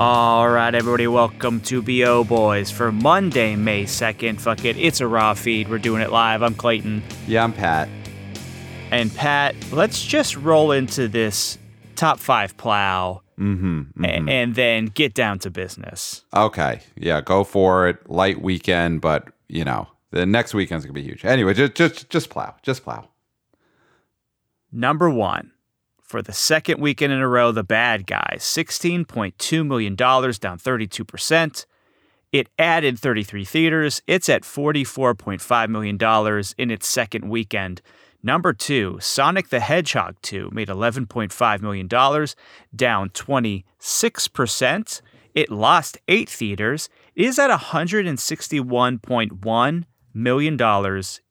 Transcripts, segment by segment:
All right, everybody, welcome to BO Boys for Monday, May 2nd. Fuck it, it's a raw feed. We're doing it live. I'm Clayton. Yeah, I'm Pat. And Pat, let's just roll into this top five plow Mm-hmm, a- and then get down to business. Okay. Yeah, go for it. Light weekend, but you know, the next weekend's gonna be huge. Anyway, just just just plow. Just plow. Number one, for the second weekend in a row, The Bad Guys, $16.2 million, down 32%. It added 33 theaters. It's at $44.5 million in its second weekend. Number two, Sonic the Hedgehog 2 made $11.5 million, down 26%. It lost eight theaters. It is at $161.1 million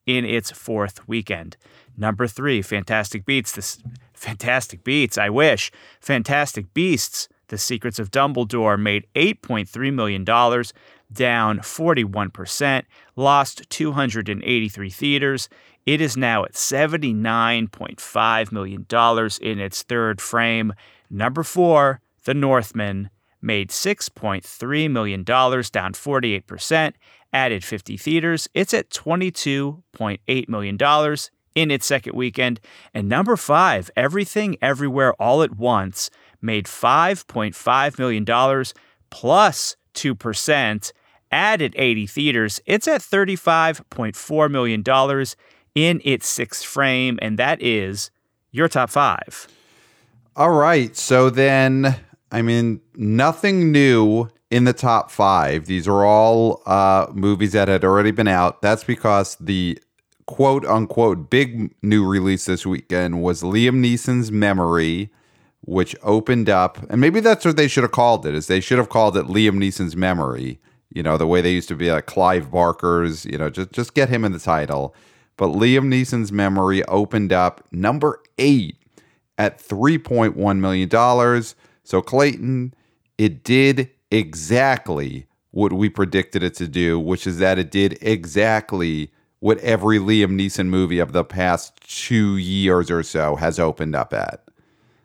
in its fourth weekend. Number three, Fantastic Beats. This Fantastic Beats, I wish. Fantastic Beasts, The Secrets of Dumbledore made $8.3 million, down 41%, lost 283 theaters. It is now at $79.5 million in its third frame. Number four, The Northman made $6.3 million, down 48%, added 50 theaters. It's at $22.8 million in its second weekend. And number five, Everything Everywhere All at Once made $5.5 million plus 2%, added 80 theaters. It's at $35.4 million in its sixth frame. And that is your top five. All right. So then, I mean, nothing new in the top five. These are all uh, movies that had already been out. That's because the quote unquote big new release this weekend was Liam Neeson's Memory, which opened up, and maybe that's what they should have called it. Is they should have called it Liam Neeson's Memory. You know, the way they used to be like Clive Barker's. You know, just just get him in the title. But Liam Neeson's Memory opened up number eight at $3.1 million. So, Clayton, it did exactly what we predicted it to do, which is that it did exactly what every Liam Neeson movie of the past two years or so has opened up at.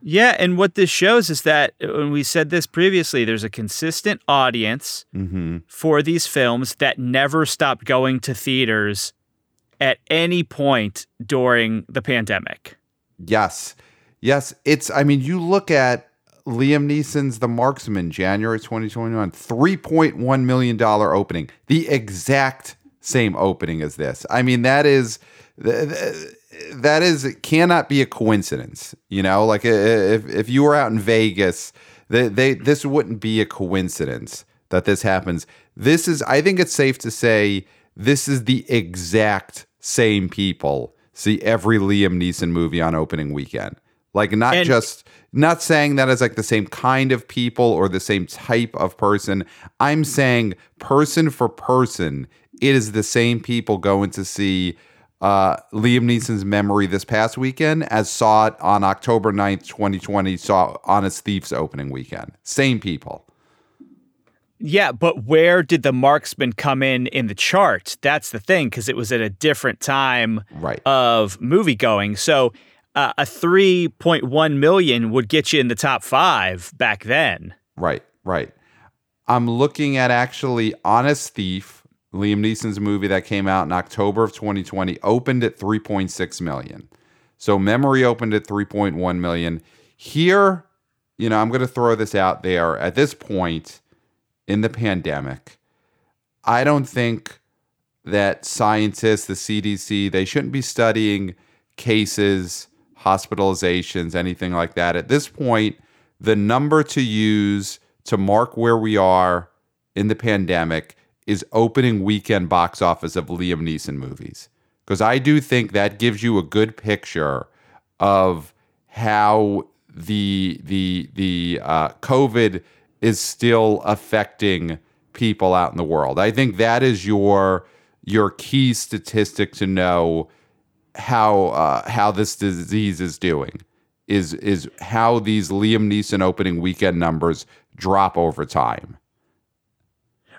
Yeah, and what this shows is that uh, when we said this previously, there's a consistent audience mm-hmm. for these films that never stopped going to theaters at any point during the pandemic. Yes. Yes. It's, I mean, you look at Liam Neeson's The Marksman, January 2021, $3.1 million opening, the exact same opening as this. I mean, that is, th- th- that is, cannot be a coincidence. You know, like if, if you were out in Vegas, they, they, this wouldn't be a coincidence that this happens. This is, I think it's safe to say, this is the exact same people see every Liam Neeson movie on opening weekend. Like not And- just not saying that as like the same kind of people or the same type of person. I'm saying person for person, it is the same people going to see uh, Liam Neeson's memory this past weekend as saw it on October 9th, 2020, saw Honest Thief's opening weekend. Same people. Yeah, but where did the marksman come in in the chart? That's the thing, because it was at a different time Right. of movie going. So uh, a 3.1 million would get you in the top five back then. Right, right. I'm looking at actually Honest Thief, Liam Neeson's movie that came out in October of 2020, opened at 3.6 million. So Memory opened at 3.1 million. Here, you know, I'm going to throw this out there. At this point in the pandemic, I don't think that scientists, the CDC, they shouldn't be studying cases, hospitalizations, anything like that. At this point, the number to use to mark where we are in the pandemic is opening weekend box office of Liam Neeson movies. Because I do think that gives you a good picture of how the the the uh, COVID is still affecting people out in the world. I think that is your your key statistic to know how uh, how this disease is doing is is how these Liam Neeson opening weekend numbers drop over time.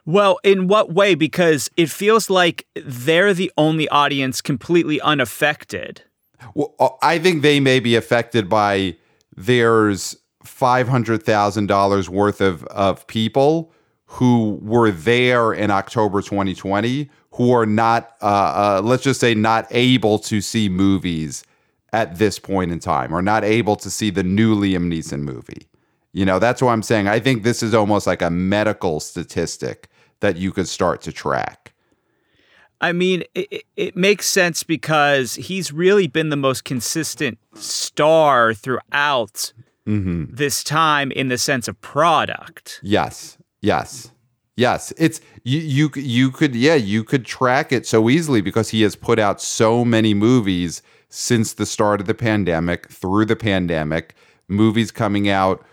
Well, in what way? Because it feels like they're the only audience completely unaffected. Well, uh, I think they may be affected by there's five hundred thousand dollars worth of of people who were there in October 2020 who are not, uh, uh, let's just say, not able to see movies at this point in time, or not able to see the new Liam Neeson movie. You know, that's what I'm saying. I think this is almost like a medical statistic that you could start to track. I mean, it, it makes sense because he's really been the most consistent star throughout mm-hmm. this time in the sense of product. Yes, yes, yes. It's you, you. You could, yeah, you could track it so easily because he has put out so many movies since the start of the pandemic, through the pandemic, movies coming out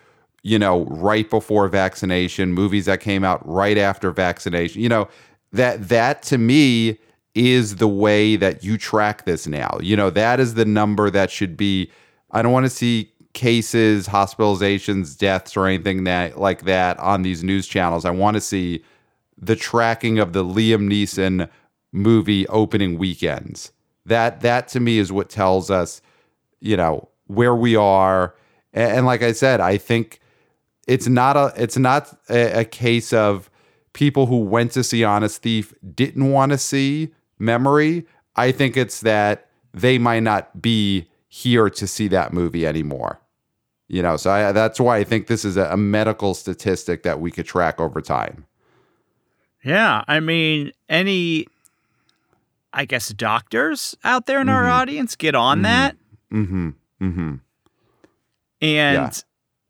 you know, right before vaccination, movies that came out right after vaccination. You know, that that to me is the way that you track this now. You know, that is the number that should be I don't want to see cases, hospitalizations, deaths or anything that like that on these news channels. I want to see the tracking of the Liam Neeson movie opening weekends. That that to me is what tells us, you know, where we are. And, and like I said, I think it's not a it's not a, a case of people who went to see Honest Thief didn't want to see Memory. I think it's that they might not be here to see that movie anymore. You know, so I, that's why I think this is a, a medical statistic that we could track over time. Yeah, I mean, any, I guess, doctors out there in mm-hmm. our audience get on mm-hmm. that. Mm-hmm. Mm-hmm. And yeah.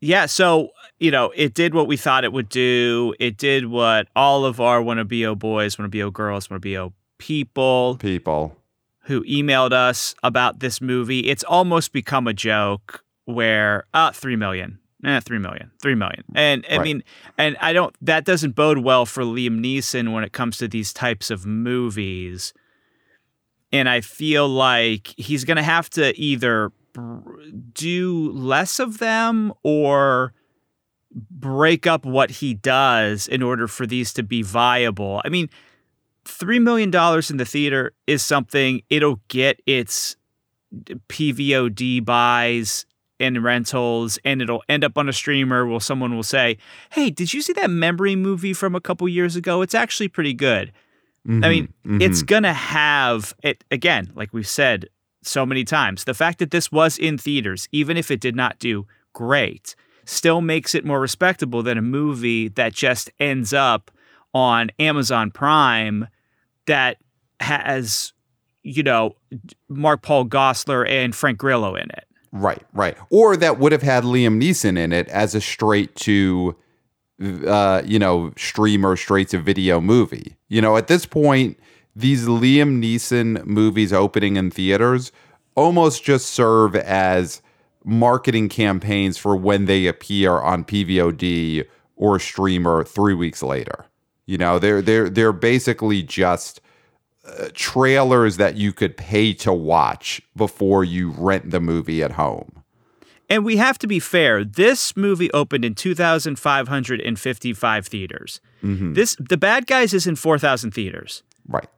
yeah, so you know, it did what we thought it would do. It did what all of our wanna be boys, wanna be girls, wanna be people people who emailed us about this movie. It's almost become a joke where uh 3 million. Eh, 3 million. 3 million. And I right. mean, and I don't that doesn't bode well for Liam Neeson when it comes to these types of movies. And I feel like he's going to have to either do less of them or break up what he does in order for these to be viable. I mean, $3 million in the theater is something it'll get its PVOD buys and rentals and it'll end up on a streamer where someone will say, Hey, did you see that memory movie from a couple years ago? It's actually pretty good. Mm-hmm, I mean, mm-hmm. it's going to have it again, like we've said so many times. The fact that this was in theaters, even if it did not do great, still makes it more respectable than a movie that just ends up on Amazon Prime that has, you know, Mark Paul Gosselaar and Frank Grillo in it. Right, right. Or that would have had Liam Neeson in it as a straight to, uh, you know, streamer, straight to video movie. You know, at this point, these Liam Neeson movies opening in theaters almost just serve as marketing campaigns for when they appear on PVOD or streamer three weeks later. You know, they're they're they're basically just uh, trailers that you could pay to watch before you rent the movie at home. And we have to be fair. This movie opened in 2,555 theaters. Mm-hmm. This The Bad Guys is in 4,000 theaters. Right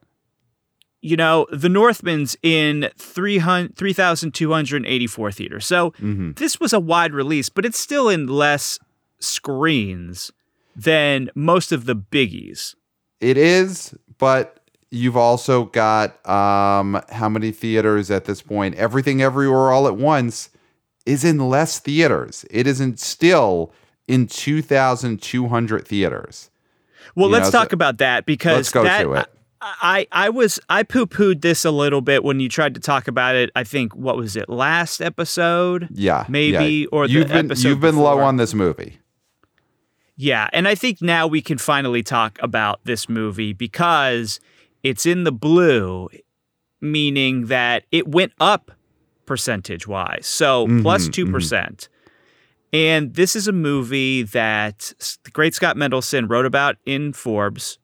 you know, The Northman's in 3,284 theaters. So mm-hmm. this was a wide release, but it's still in less screens than most of the biggies. It is, but you've also got um, how many theaters at this point? Everything Everywhere All at Once is in less theaters. It isn't still in 2,200 theaters. Well, you let's know, talk so about that because let's go that, to it. I I was I poo pooed this a little bit when you tried to talk about it. I think what was it last episode? Yeah, maybe yeah. or you've been you've been before. low on this movie. Yeah, and I think now we can finally talk about this movie because it's in the blue, meaning that it went up percentage wise. So mm-hmm, plus 2%. Mm-hmm. And this is a movie that the great Scott Mendelson wrote about in Forbes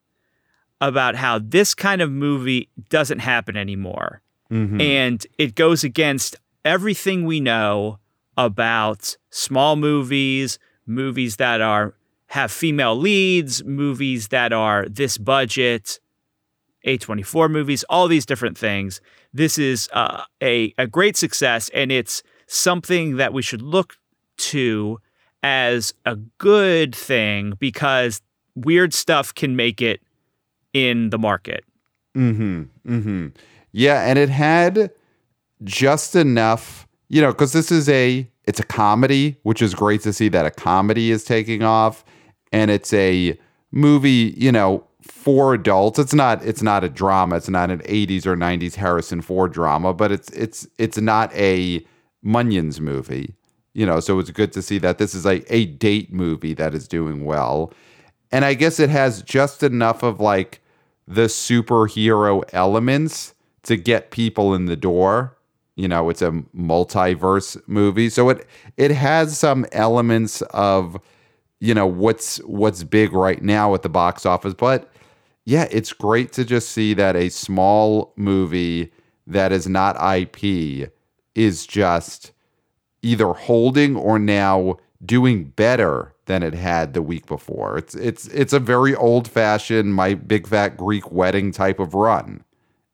about how this kind of movie doesn't happen anymore. Mm-hmm. And it goes against everything we know about small movies, movies that are have female leads, movies that are this budget, A24 movies, all these different things. This is uh, a, a great success, and it's something that we should look to as a good thing because weird stuff can make it in the market. Mm-hmm. Mm-hmm. Yeah, and it had just enough, you know, because this is a it's a comedy, which is great to see that a comedy is taking off, and it's a movie, you know, for adults. It's not it's not a drama. It's not an 80s or 90s Harrison Ford drama, but it's it's it's not a Minions movie. You know, so it's good to see that this is like a date movie that is doing well. And I guess it has just enough of like the superhero elements to get people in the door. You know, it's a multiverse movie. So it it has some elements of you know what's what's big right now at the box office, but yeah, it's great to just see that a small movie that is not IP is just either holding or now doing better than it had the week before. It's it's it's a very old-fashioned my big fat Greek wedding type of run.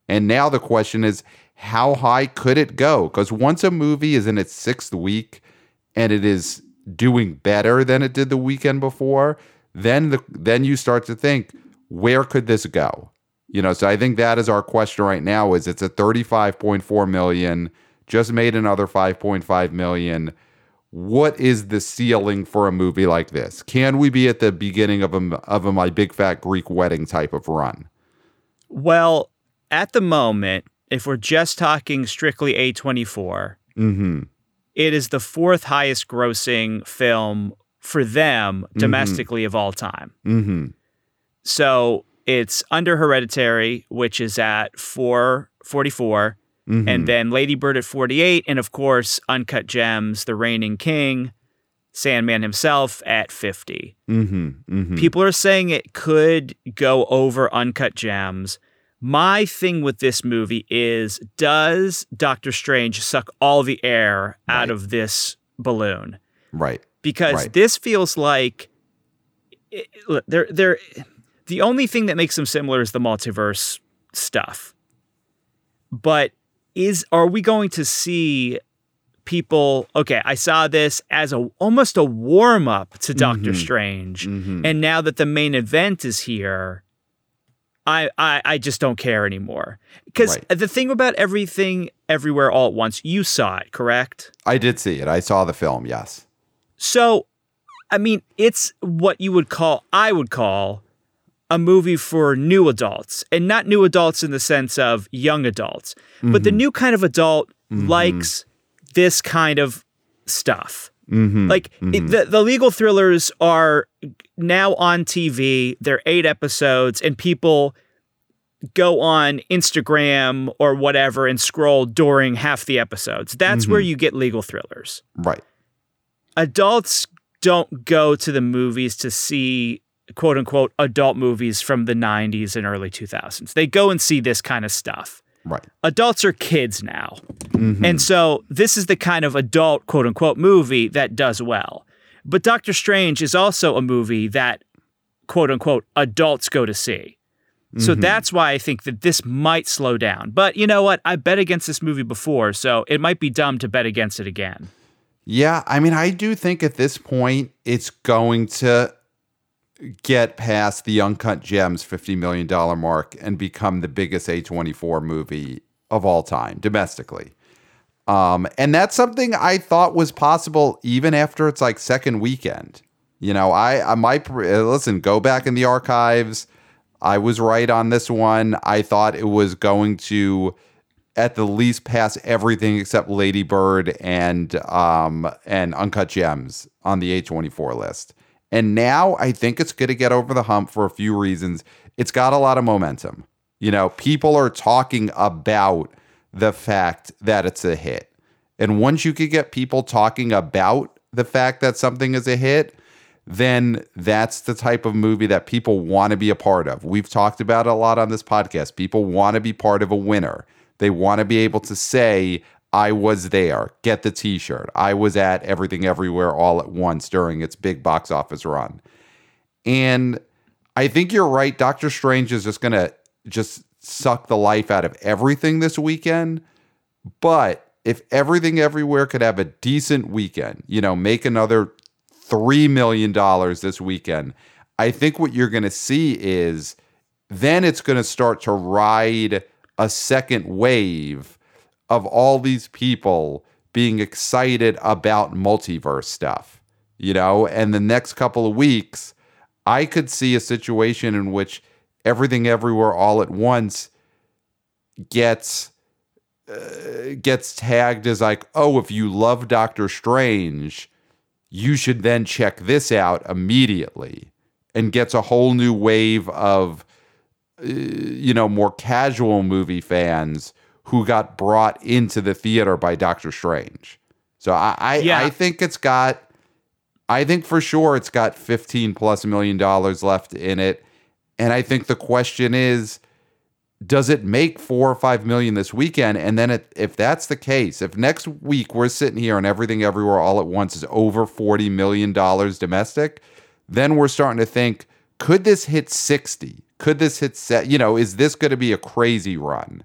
And now the question is how high could it go? Cuz once a movie is in its 6th week and it is doing better than it did the weekend before, then the then you start to think where could this go? You know, so I think that is our question right now is it's a 35.4 million just made another 5.5 million. What is the ceiling for a movie like this? Can we be at the beginning of a of a my big fat Greek wedding type of run? Well, at the moment, if we're just talking strictly A24, Mm-hmm. it is the fourth highest grossing film for them domestically of all time. Mm-hmm. So it's under Hereditary, which is at 444, Mm-hmm. and then Lady Bird at 48, and of course, Uncut Gems, The Reigning King, Sandman himself at 50. Mm-hmm. Mm-hmm. People are saying it could go over Uncut Gems. My thing with this movie is does Doctor Strange suck all the air out of this balloon? Right. because Right. this feels like it- they're they're the only thing that makes them similar is the multiverse stuff. But is are we going to see people okay, I saw this as a almost a warm up to Doctor Mhm. Strange. Mm-hmm. And now that the main event is here, I I, I just don't care anymore. Because Right. the thing about everything everywhere all at once, you saw it, correct? I did see it. I saw the film. Yes. So, I mean, it's what you would call, I would call, a movie for new adults, and not new adults in the sense of young adults, but the mm-hmm. new kind of adult mm-hmm. likes this kind of stuff. Mm-hmm. Like it- mm-hmm. the the legal thrillers are now on TV. They're eight episodes, and people go on Instagram or whatever and scroll during half the episodes. That's where you get legal thrillers right. adults don't go to the movies to see quote unquote adult movies from the 90s and early 2000s. They go and see this kind of stuff. Right. Adults are kids now. Mhm. And so this is the kind of adult quote unquote movie that does well. But Doctor Strange is also a movie that quote unquote adults go to see. So Mhm. that's why I think that this might slow down. But you know what? I bet against this movie before, so it might be dumb to bet against it again. Yeah, I mean, I do think at this point it's going to get past the Uncut Gems $50 million mark and become the biggest A24 movie of all time domestically. Um, and that's something I thought was possible even after its like second weekend. You know, I, I might uh, listen, go back in the archives. I was right on this one. I thought it was going to at the least pass everything except Lady Bird and um and Uncut Gems on the A24 list. And now I think it's going to get over the hump for a few reasons. It's got a lot of momentum. You know, people are talking about the fact that it's a hit. And once you could get people talking about the fact that something is a hit, then that's the type of movie that people want to be a part of. We've talked about a lot on this podcast. People want to be part of a winner. They want to be able to say, I was there, get the t shirt. I was at Everything Everywhere all at once during its big box office run. And I think you're right. Doctor Strange is just going to just suck the life out of everything this weekend. But if Everything Everywhere could have a decent weekend, you know, make another $3 million this weekend. I think what you're going to see is then it's going to start to ride a second wave of all these people being excited about multiverse stuff, you know? And the next couple of weeks, I could see a situation in which everything everywhere all at once gets uh, gets tagged as like, "Oh, if you love Doctor Strange, you should then check this out immediately." And gets a whole new wave of uh, you know, more casual movie fans who got brought into the theater by Doctor Strange. So I I, Yeah. I think it's got I think for sure it's got 15 plus million dollars left in it. And I think the question is does it make four or five million this weekend? And then it, if that's the case, if next week we're sitting here and everything everywhere all at once is over $40 million domestic, then we're starting to think could this hit 60? Could this hit set? You know, is this going to be a crazy run?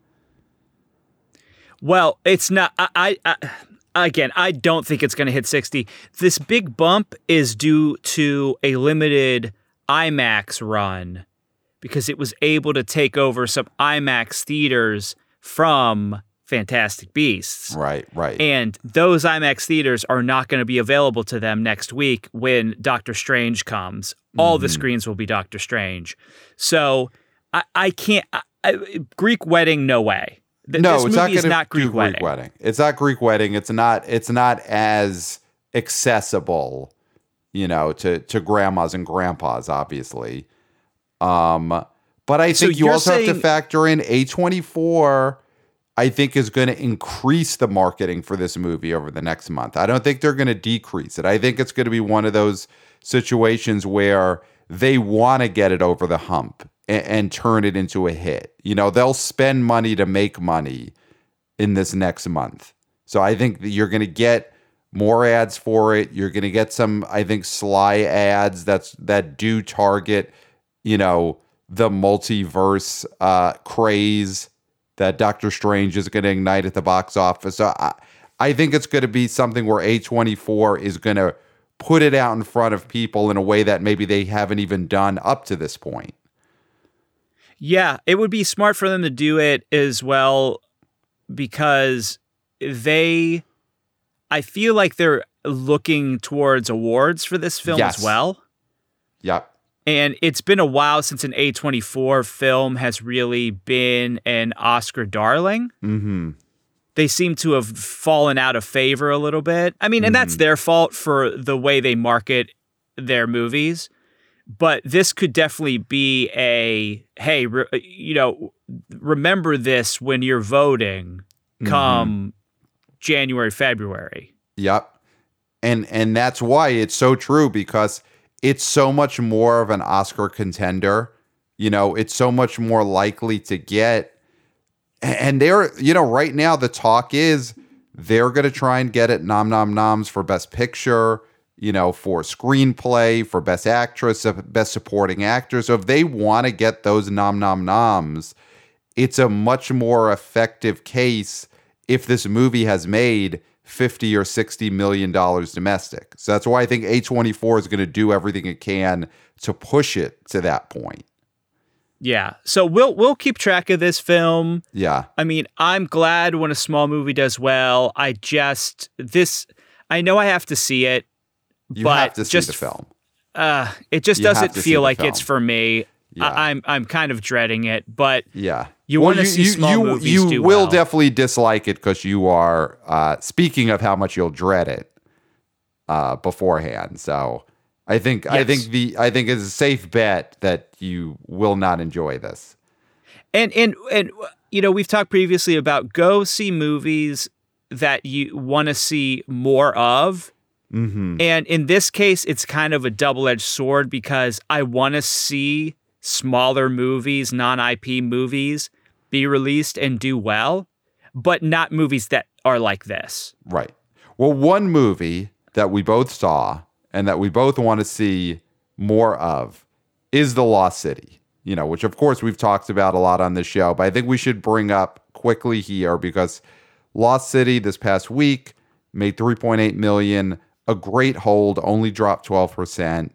Well, it's not. I, I, I again, I don't think it's going to hit 60. This big bump is due to a limited IMAX run because it was able to take over some IMAX theaters from Fantastic Beasts. Right, right. And those IMAX theaters are not going to be available to them next week when Doctor Strange comes. All Mm-hmm. the screens will be Doctor Strange. So I, I can't. I, I, Greek wedding, no way. Th- no, it's not movie is going to not Greek, Greek wedding. It's not Greek wedding. It's not. It's not as accessible, you know, to to grandmas and grandpas, obviously. Um, but I think you you're also have to factor in A twenty four. I think is going to increase the marketing for this movie over the next month. I don't think they're going to decrease it. I think it's going to be one of those situations where they want to get it over the hump and, and turn it into a hit. You know, they'll spend money to make money in this next month. So I think that you're going to get more ads for it. You're going to get some, I think, sly ads that's that do target, you know, the multiverse uh, craze that Doctor Strange is going to ignite at the box office. So I, I think it's going to be something where A24 is going to put it out in front of people in a way that maybe they haven't even done up to this point. Yeah, it would be smart for them to do it as well because they I feel like they're looking towards awards for this film Yes. as well. Yep. And it's been a while since an A24 film has really been an Oscar darling. Mm-hmm. They seem to have fallen out of favor a little bit. I mean, and that's their fault for the way they market their movies. But this could definitely be a hey, re- uh, you know, remember this when you're voting mm-hmm. come January, February. Yep. And and that's why it's so true because it's so much more of an Oscar contender. You know, it's so much more likely to get and they're, you know, right now the talk is they're going to try and get it nom nom noms for best picture, you know, for screenplay, for best actress, best supporting actor. So if they want to get those nom nom noms, it's a much more effective case if this movie has made 50 or 60 million dollars domestic. So that's why I think A24 is going to do everything it can to push it to that point. Yeah. So we'll we'll keep track of this film. Yeah. I mean, I'm glad when a small movie does well. I just this I know I have to see it. You But have to see just the film. Uh it just You doesn't feel like it's for me. Yeah. I, I'm I'm kind of dreading it, but Yeah. You wanna see small you, movies You do will well. definitely dislike it because you are, uh, speaking of how much you'll dread it uh, beforehand. So I think I think the I think it's a safe bet that you will not enjoy this. and and and you know, we've talked previously about go see movies that you want to see more of. Mm-hmm. And in this case, it's kind of a double edged sword because I want to see smaller movies, non IP movies, be released and do well, but not movies that are like this. Right. Well, one movie that we both saw and that we both want to see more of is The Lost City, you know, which of course we've talked about a lot on this show, but I think we should bring up quickly here because Lost City this past week made 3.8 million a great hold, only dropped 12%.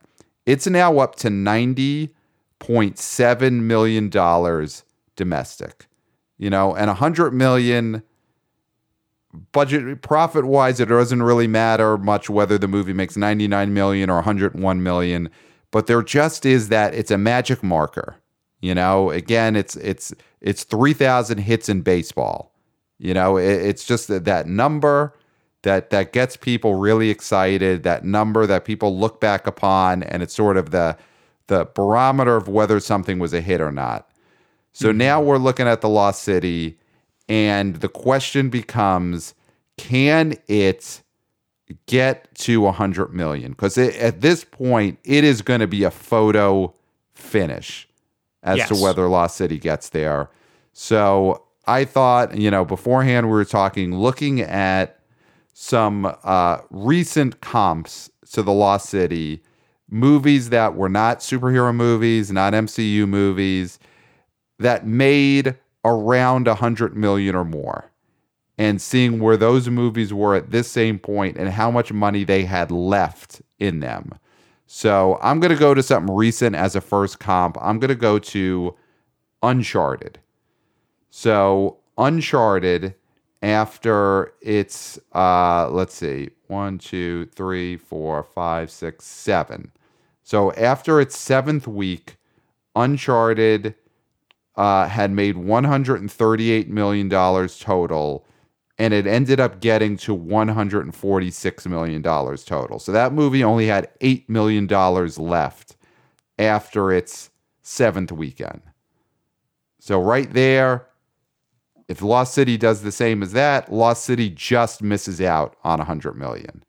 It's now up to $90.7 million domestic. You know, and 100 million budget profit wise it doesn't really matter much whether the movie makes 99 million or 101 million, but there just is that it's a magic marker. You know, again, it's it's it's 3000 hits in baseball. You know, it, it's just that, that number that that gets people really excited, that number that people look back upon and it's sort of the the barometer of whether something was a hit or not. So mm-hmm. now we're looking at the Lost City and the question becomes can it get to 100 million? Because at this point it is going to be a photo finish as to whether lost city gets there. So i thought you know beforehand we were talking looking at some uh, recent comps to the lost city movies that were not superhero movies not mcu movies that made around 100 million or more and seeing where those movies were at this same point and how much money they had left in them. So I'm going to go to something recent as a first comp. I'm going to go to Uncharted. So Uncharted, after its, uh, let's see, one, two, three, four, five, six, seven. So after its seventh week, Uncharted uh, had made $138 million total, and it ended up getting to $146 million total. So that movie only had $8 million left after its seventh weekend. So right there, if Lost City does the same as that, Lost City just misses out on a 100 million.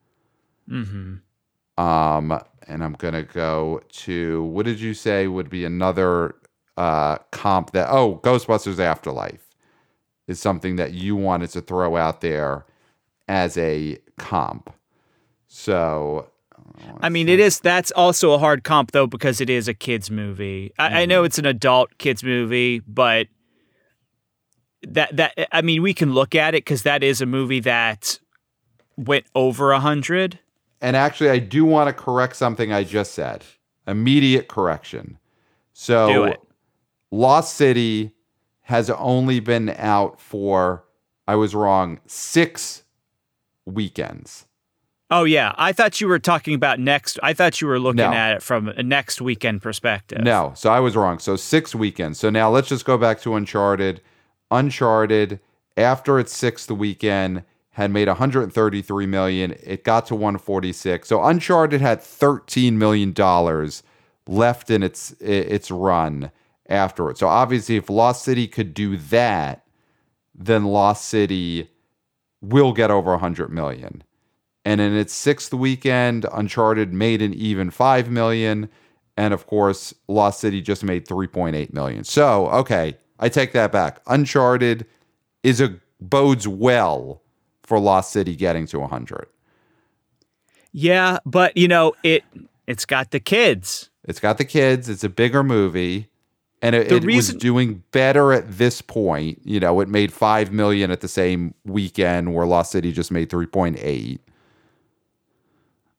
Mm-hmm. Um, and I'm gonna go to what did you say would be another uh, comp that? Oh, Ghostbusters Afterlife is something that you wanted to throw out there as a comp. So I mean, it is. That's also a hard comp though because it is a kids movie. I, I know it's an adult kids movie, but that that I mean, we can look at it because that is a movie that went over a hundred. And actually, I do want to correct something I just said. Immediate correction. So. Lost City has only been out for, I was wrong, six weekends. Oh yeah, I thought you were talking about next. I thought you were looking No. at it from a next weekend perspective. No, so I was wrong. So, six weekends. So, now let's just go back to Uncharted. Uncharted, after its sixth weekend, had made 133 million. It got to 146. So Uncharted had 13 million dollars left in its its run afterwards. So obviously, if Lost City could do that, then Lost City will get over 100 million. And in its sixth weekend, Uncharted made an even 5 million. And of course, Lost City just made 3.8 million. So, okay, I take that back. Uncharted is a bodes well for Lost City getting to 100. Yeah, but you know it. It's got the kids. It's got the kids. It's a bigger movie, and it, it reason- was doing better at this point. You know, it made five million at the same weekend, where Lost City just made three point eight.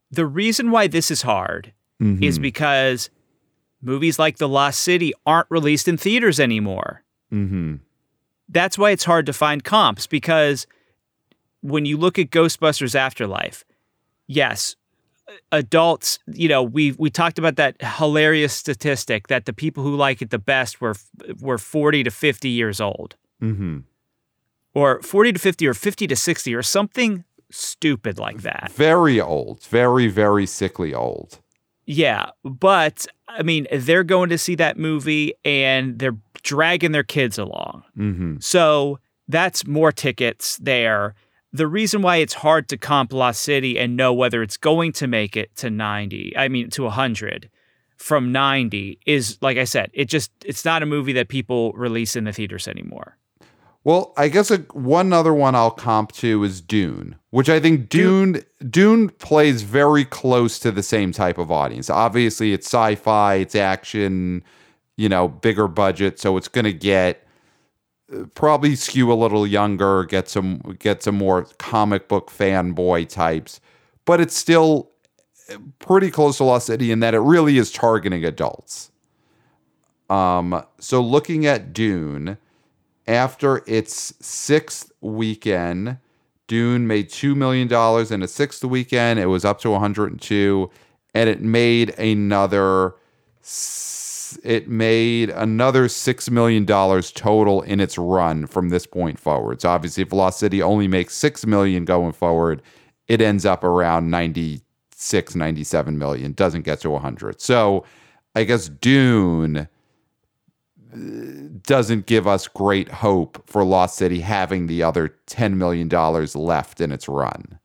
The reason why this is hard is Mm-hmm. because movies like The Lost City aren't released in theaters anymore. Mm-hmm. That's why it's hard to find comps because when you look at Ghostbusters Afterlife, yes, adults, you know, we we talked about that hilarious statistic that the people who like it the best were were 40 to 50 years old. Mm-hmm. Or 40 to 50 or 50 to 60 or something stupid like that. Very old. Very very sickly old. Yeah, but I mean, they're going to see that movie and they're dragging their kids along. Mm-hmm. So that's more tickets there. The reason why it's hard to comp Lost City and know whether it's going to make it to 90, I mean to 100 from 90 is like I said, it just it's not a movie that people release in the theaters anymore. Well, I guess a, one other one I'll comp to is Dune, which I think Dune Dune plays very close to the same type of audience. Obviously, it's sci-fi, it's action, you know, bigger budget, so it's going to get uh, probably skew a little younger, get some get some more comic book fanboy types. but it's still pretty close to Lost City in that it really is targeting adults. Um, so looking at Dune, after its sixth weekend, Dune made two million dollars in its sixth weekend. It was up to 102, and it made another. It made another six million dollars total in its run from this point forward. So obviously, if Lost City only makes six million going forward, it ends up around 96, 97 million. Doesn't get to 100. So I guess Dune doesn't give us great hope for Lost City having the other $10 million left in its run.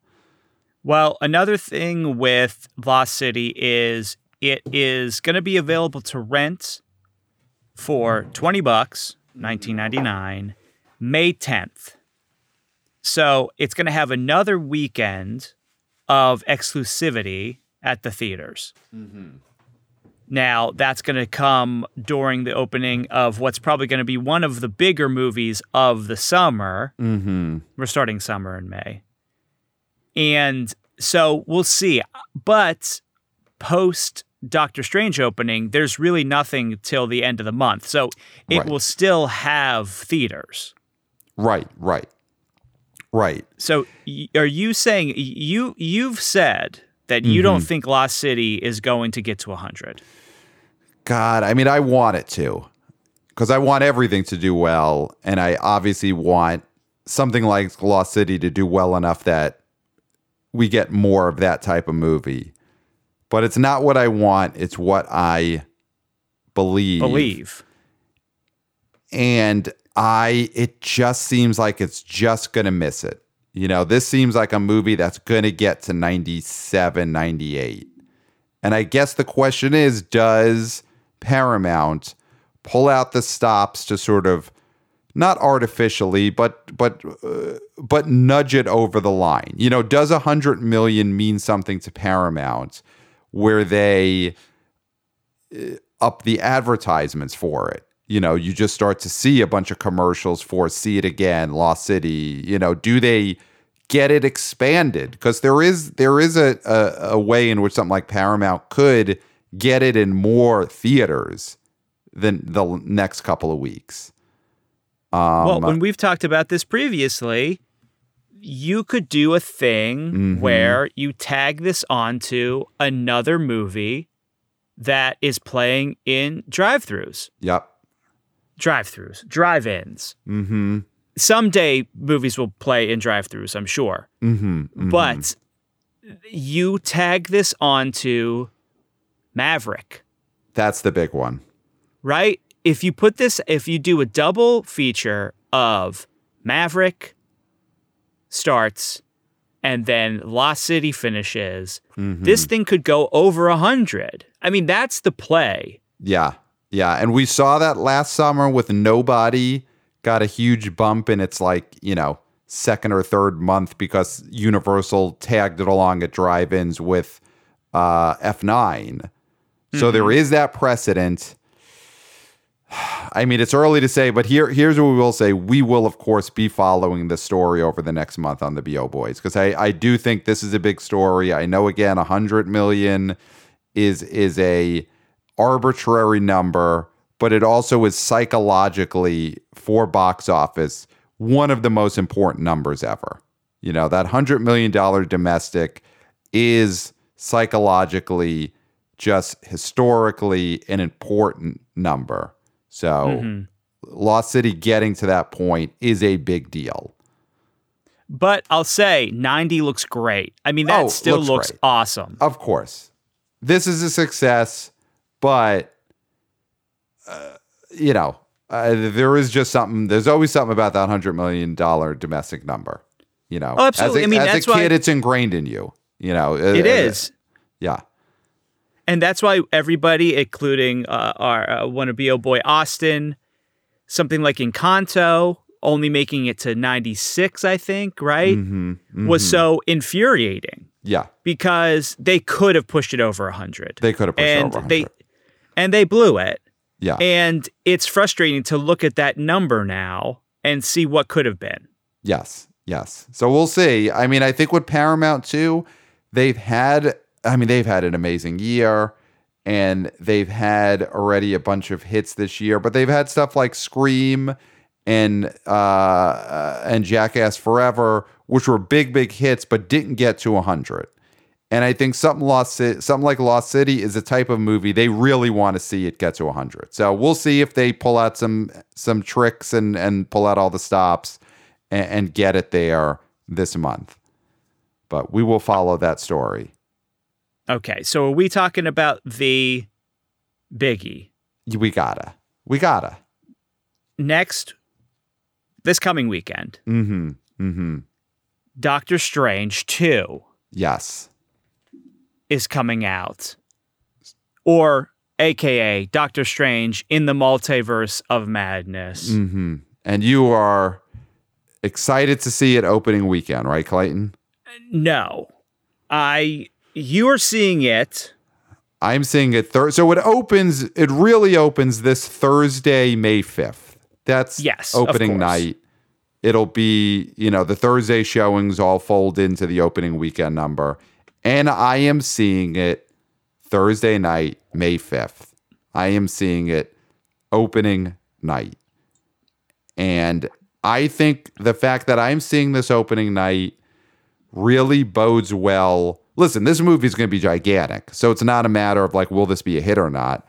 Well, another thing with Lost City is it is going to be available to rent for 20 bucks, 1999, May 10th. So it's going to have another weekend of exclusivity at the theaters. Mm-hmm. Now, that's going to come during the opening of what's probably going to be one of the bigger movies of the summer. Mm-hmm. We're starting summer in May. And so we'll see. But post Doctor Strange opening, there's really nothing till the end of the month. So it right. will still have theaters. Right, right. Right. So are you saying you you've said that you mm-hmm. don't think Lost City is going to get to 100? God, I mean, I want it to because I want everything to do well. And I obviously want something like Lost City to do well enough that we get more of that type of movie. But it's not what I want, it's what I believe. Believe. And I, it just seems like it's just going to miss it. You know, this seems like a movie that's going to get to 97, 98. And I guess the question is does Paramount pull out the stops to sort of not artificially, but but uh, but nudge it over the line. You know, does a hundred million mean something to Paramount, where they uh, up the advertisements for it? You know, you just start to see a bunch of commercials for "See It Again," "Lost City." You know, do they get it expanded? Because there is there is a, a a way in which something like Paramount could get it in more theaters than the next couple of weeks. Um, well, when we've talked about this previously, you could do a thing mm-hmm. where you tag this onto another movie that is playing in drive-throughs. Yep. Drive-throughs, drive-ins. Mm-hmm. Someday movies will play in drive-throughs, I'm sure. Mm-hmm. mm-hmm. But you tag this onto Maverick. That's the big one. Right? If you put this, if you do a double feature of Maverick starts and then Lost City finishes, mm-hmm. this thing could go over a hundred. I mean, that's the play. Yeah. Yeah. And we saw that last summer with Nobody got a huge bump in its like, you know, second or third month because Universal tagged it along at drive ins with uh, F9. So there mm-hmm. is that precedent. I mean, it's early to say, but here here's what we will say. We will, of course, be following the story over the next month on the BO Boys because I, I do think this is a big story. I know again, hundred million is is a arbitrary number, but it also is psychologically for box office one of the most important numbers ever. You know, that hundred million dollar domestic is psychologically just historically an important number. So mm-hmm. Lost City getting to that point is a big deal. But I'll say 90 looks great. I mean, that oh, still looks, looks awesome. Of course. This is a success, but, uh, you know, uh, there is just something, there's always something about that $100 million domestic number. You know, oh, absolutely. As a, I mean, as that's a kid, why, it's ingrained in you. You know, it uh, is. Yeah. And that's why everybody, including uh, our uh, of BO Boy Austin, something like Encanto, only making it to 96, I think, right? Mm-hmm, mm-hmm. Was so infuriating. Yeah. Because they could have pushed it over 100. They could have pushed and it over 100. They, and they blew it. Yeah. And it's frustrating to look at that number now and see what could have been. Yes. Yes. So we'll see. I mean, I think with Paramount too, they've had I mean they've had an amazing year and they've had already a bunch of hits this year, but they've had stuff like Scream and uh, and Jackass Forever, which were big big hits but didn't get to 100. And I think something Lost City, something like Lost City is a type of movie they really want to see it get to 100. So we'll see if they pull out some some tricks and and pull out all the stops and, and get it there this month. But we will follow that story. Okay, so are we talking about the biggie We gotta, we gotta. next? This coming weekend, Mm-hmm. Mm-hmm. Doctor Strange two Yes. Is coming out, or AKA Doctor Strange in the Multiverse of Madness. Mm-hmm. And you are excited to see it opening weekend, right, Clayton? No, I you are seeing it. I'm seeing it thir- so it opens it really opens this Thursday, May 5th. That's Yes, opening night. It'll be, you know, the Thursday showings all fold into the opening weekend number. And I am seeing it Thursday night, May 5th. I am seeing it opening night. And I think the fact that I'm seeing this opening night really bodes well. Listen, this movie is going to be gigantic, so it's not a matter of like, will this be a hit or not.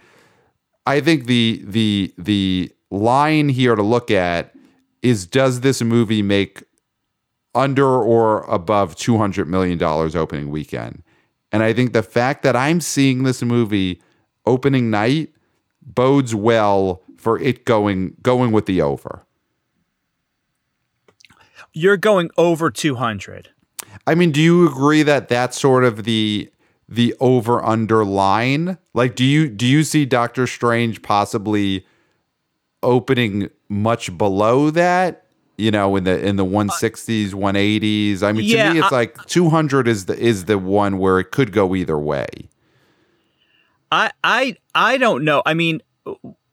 I think the the the line here to look at is does this movie make under or above two hundred million dollars opening weekend? And I think the fact that I'm seeing this movie opening night bodes well for it going going with the over. You're going over two hundred. I mean, do you agree that that's sort of the the over under line? Like, do you do you see Doctor Strange possibly opening much below that? You know, in the in the one sixties, one eighties. I mean, to me, it's I- like two hundred is the is the one where it could go either way. I I I don't know. I mean,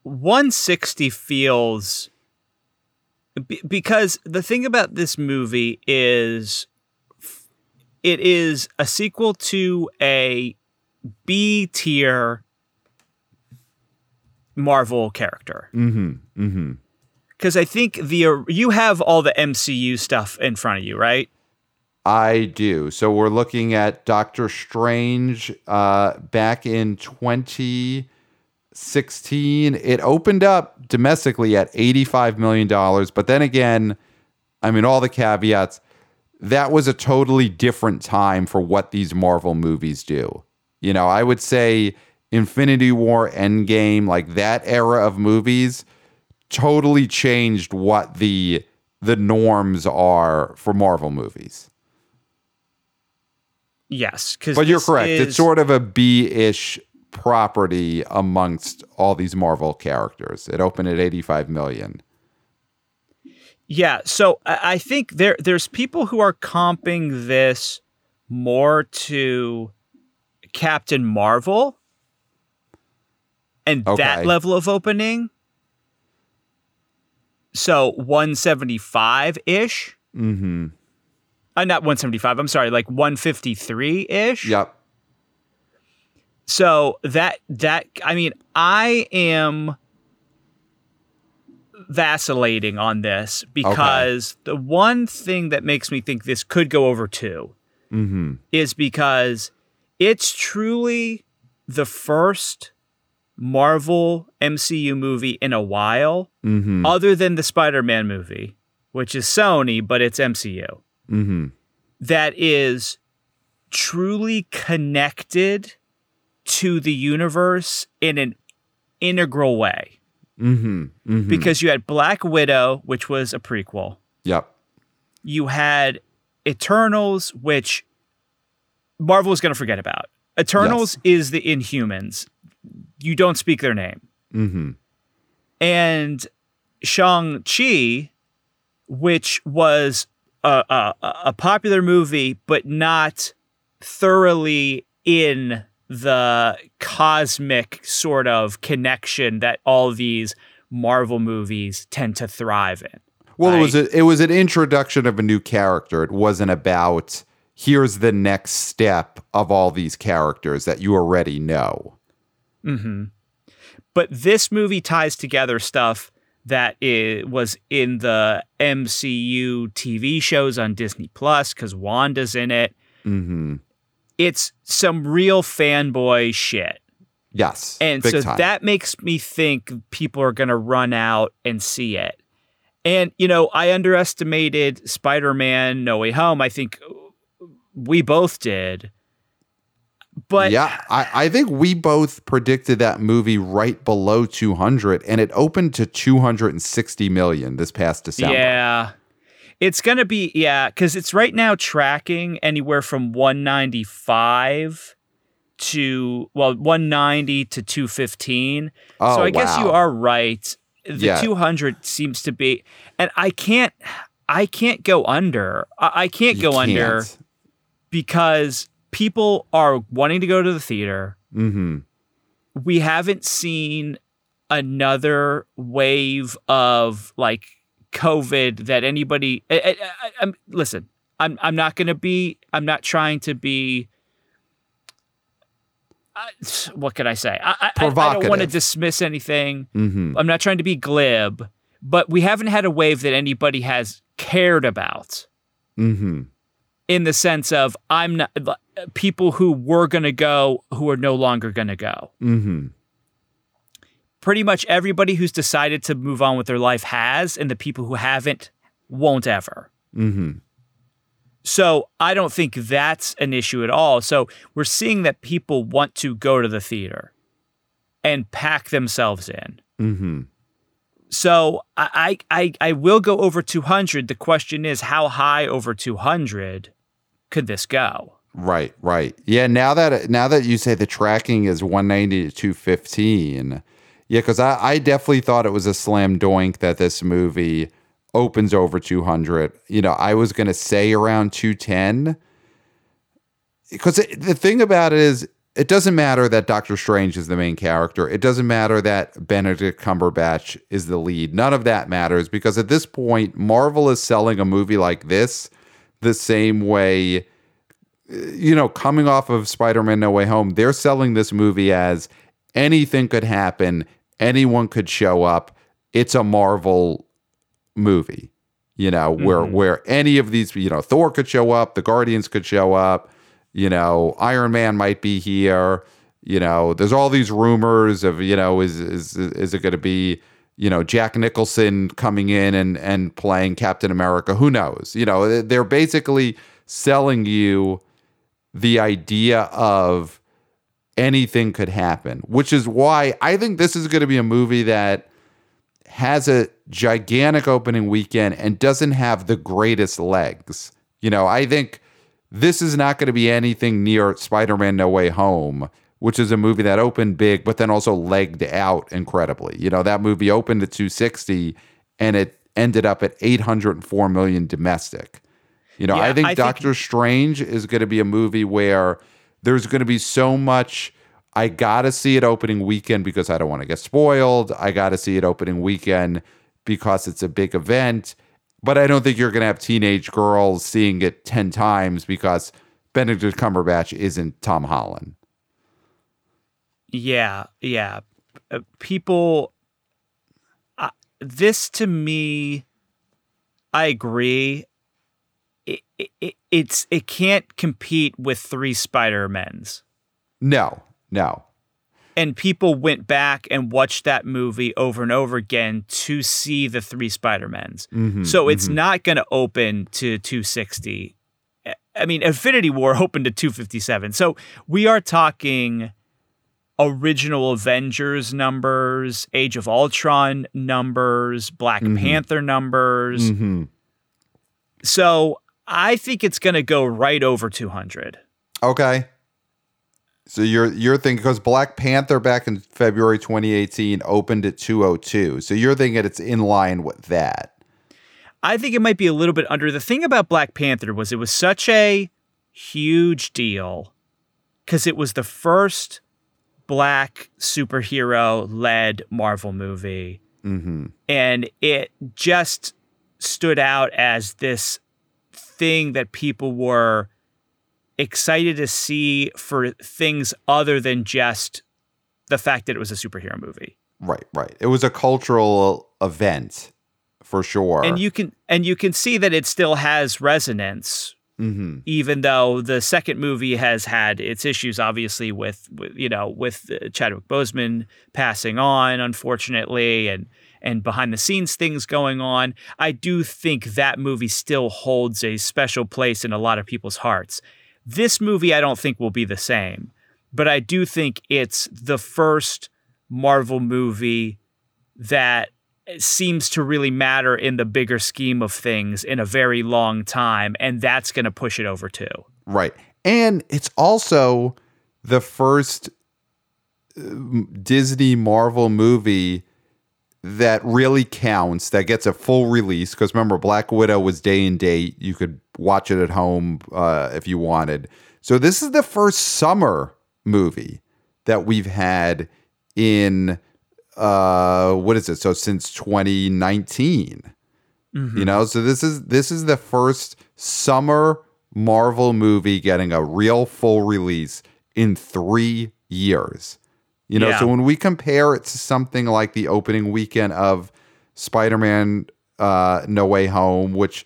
160 feels because the thing about this movie is it is a sequel to a B tier Marvel character. Mm-hmm. Mm-hmm. Cuz I think the you have all the MCU stuff in front of you, right? I do. So we're looking at Doctor Strange uh, back in 2016. It opened up domestically at $85 million. But then again, I mean, all the caveats, that was a totally different time for what these Marvel movies do. You know, I would say Infinity War, Endgame, like that era of movies totally changed what the the norms are for Marvel movies. Yes, cuz But you're correct. it's sort of a B-ish property amongst all these Marvel characters. It opened at 85 million. Yeah, so I I think there there's people who are comping this more to Captain Marvel and Okay. that level of opening. So 175 ish. Mm-hmm. Uh, not 175. I'm sorry, like 153 ish. Yep. So that that I mean, I am vacillating on this because the one thing that makes me think this could go over two Mm-hmm. is because it's truly the first Marvel MCU movie in a while, Mm-hmm. other than the Spider-Man movie, which is Sony, but it's MCU Mm-hmm. that is truly connected to the universe in an integral way. Mm-hmm. Mm-hmm. Because you had Black Widow, which was a prequel. Yep. You had Eternals, which Marvel is going to forget about. Eternals is the Inhumans. You don't speak their name. Mm-hmm. and Shang-Chi, which was a, a, a popular movie, but not thoroughly in the cosmic sort of connection that all these Marvel movies tend to thrive in. Well, it was a, it was an introduction of a new character. It wasn't about here's the next step of all these characters that you already know. Hmm. But this movie ties together stuff that i- was in the MCU TV shows on Disney Plus because Wanda's in it. Mm-hmm. It's some real fanboy shit. Yes. And so time. that makes me think people are going to run out and see it. And, you know, I underestimated Spider Man No Way Home. I think we both did. But yeah, I, I think we both predicted that movie right below 200, and it opened to 260 million this past December. Yeah. It's going to be, yeah, because it's right now tracking anywhere from 195 to, well, 190 to 215. Oh, so I guess you are right. The Yeah. 200 seems to be, and I can't, I can't go under. I, I can't You go under can't. because people are wanting to go to the theater. Mhm. we haven't seen another wave of like COVID that anybody. I, I, I, I'm listen. I'm I'm not going to be. I'm not trying to be. Uh, what can I say? I, don't want to dismiss anything. Mhm. I'm not trying to be glib, but we haven't had a wave that anybody has cared about Mhm. In the sense of I'm not people who were going to go who are no longer going to go Mhm. pretty much everybody who's decided to move on with their life has, and the people who haven't won't ever. Mhm. So I don't think that's an issue at all. So we're seeing that people want to go to the theater and pack themselves in. Mhm. So I, I I will go over 200. The question is, how high over 200 could this go? Right, right. Yeah, now that now that you say the tracking is 190 to 215. Yeah, cuz I I definitely thought it was a slam doink that this movie opens over 200. You know, I was to say around 210 because the thing about it is it doesn't matter that Doctor Strange is the main character. It doesn't matter that Benedict Cumberbatch is the lead. None of that matters because at this point Marvel is selling a movie like this the same way you know, coming off of Spider Man No Way Home, they're selling this movie as anything could happen, anyone could show up. It's a Marvel movie, you know, where mm-hmm. where any of these, you know, Thor could show up, the Guardians could show up, you know, Iron Man might be here. You know, there's all these rumors of, you know, is is is it going to be, you know, Jack Nicholson coming in and and playing Captain America? Who knows? You know, they're basically selling you the idea of anything could happen, which is why I think this is going to be a movie that has a gigantic opening weekend and doesn't have the greatest legs. You know, I think this is not going to be anything near Spider Man No Way Home, which is a movie that opened big, but then also legged out incredibly. You know, that movie opened at 260 and it ended up at 804 million domestic. You know, Yeah, I think I think- Doctor Strange is going to be a movie where there's going to be so much. I got to see it opening weekend because I don't want to get spoiled. I got to see it opening weekend because it's a big event. But I don't think you're going to have teenage girls seeing it 10 times because Benedict Cumberbatch isn't Tom Holland. Yeah, yeah. Uh, people, uh, this to me, I agree. It, it, it, it's it can't compete with three Spider Men's, No, no. And people went back and watched that movie over and over again to see the three Spider Men's. Mhm, So it's not going to open to 260. I mean, Infinity War opened to 257. So we are talking original Avengers numbers, Age of Ultron numbers, Black Panther numbers. Mhm. So I think it's going to go right over 200. Okay. So you're you're thinking because Black Panther back in February 2018 opened at 202. So you're thinking it's in line with that. I think it might be a little bit under. The thing about Black Panther was it was such a huge deal because it was the first black superhero led Marvel movie. Mm-hmm. And it just stood out as this thing that people were excited to see for things other than just the fact that it was a superhero movie. Right, right. It was a cultural event for sure. And you can and you can see that it still has resonance mm-hmm. even though the second movie has had its issues, obviously with, with you know with uh, Chadwick Boseman passing on, unfortunately, and and behind the scenes things going on. I do think that movie still holds a special place in a lot of people's hearts. This movie, I don't think will be the same, but I do think it's the first Marvel movie that seems to really matter in the bigger scheme of things in a very long time and that's going to push it over too. Right. And it's also the first uh, Disney Marvel movie that really counts that gets a full release because remember Black Widow was day and date. You could watch it at home uh, if you wanted. So this is the first summer movie that we've had in uh what is it? So since 2019 Mm-hmm. you know so this is this is the first summer marvel movie getting a real full release in three years you know Yeah. so when we compare it to something like the opening weekend of spider-man uh no way home which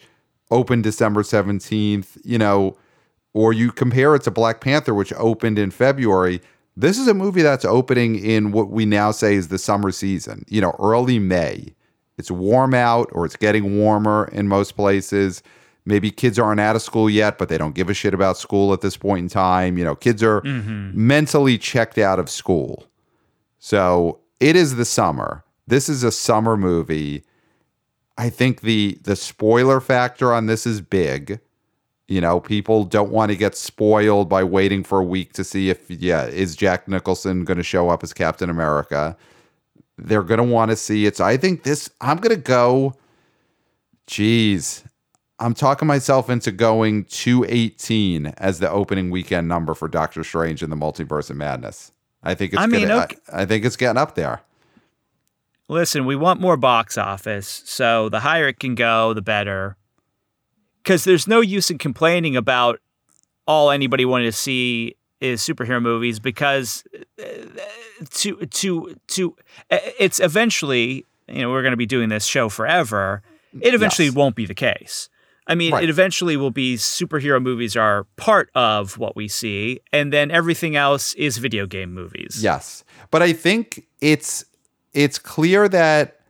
opened december 17th you know or you compare it to black panther which opened in february this is a movie that's opening in what we now say is the summer season you know early may it's warm out or it's getting warmer in most places. Maybe kids aren't out of school yet, but they don't give a shit about school at this point in time. You know, kids are mentally checked out of school. So it is the summer. This is a summer movie. I think the the spoiler factor on this is big. You know, people don't want to get spoiled by waiting for a week to see if yeah, is Jack Nicholson going to show up as Captain America? They're going to want to see it. So I think this I'm going to go Jeez. I'm talking myself into going 218 as the opening weekend number for Doctor Strange in the Multiverse of Madness. I think it's I mean, gonna, okay. I, I think it's getting up there. Listen, we want more box office, so the higher it can go, the better. Because there's no use in complaining about all anybody wanted to see is superhero movies because uh, to to to uh, it's eventually you know we're going to be doing this show forever. It eventually Yes. won't be the case. I mean, Right. it eventually will be superhero movies are part of what we see, and then everything else is video game movies. Yes. But I think it's it's clear that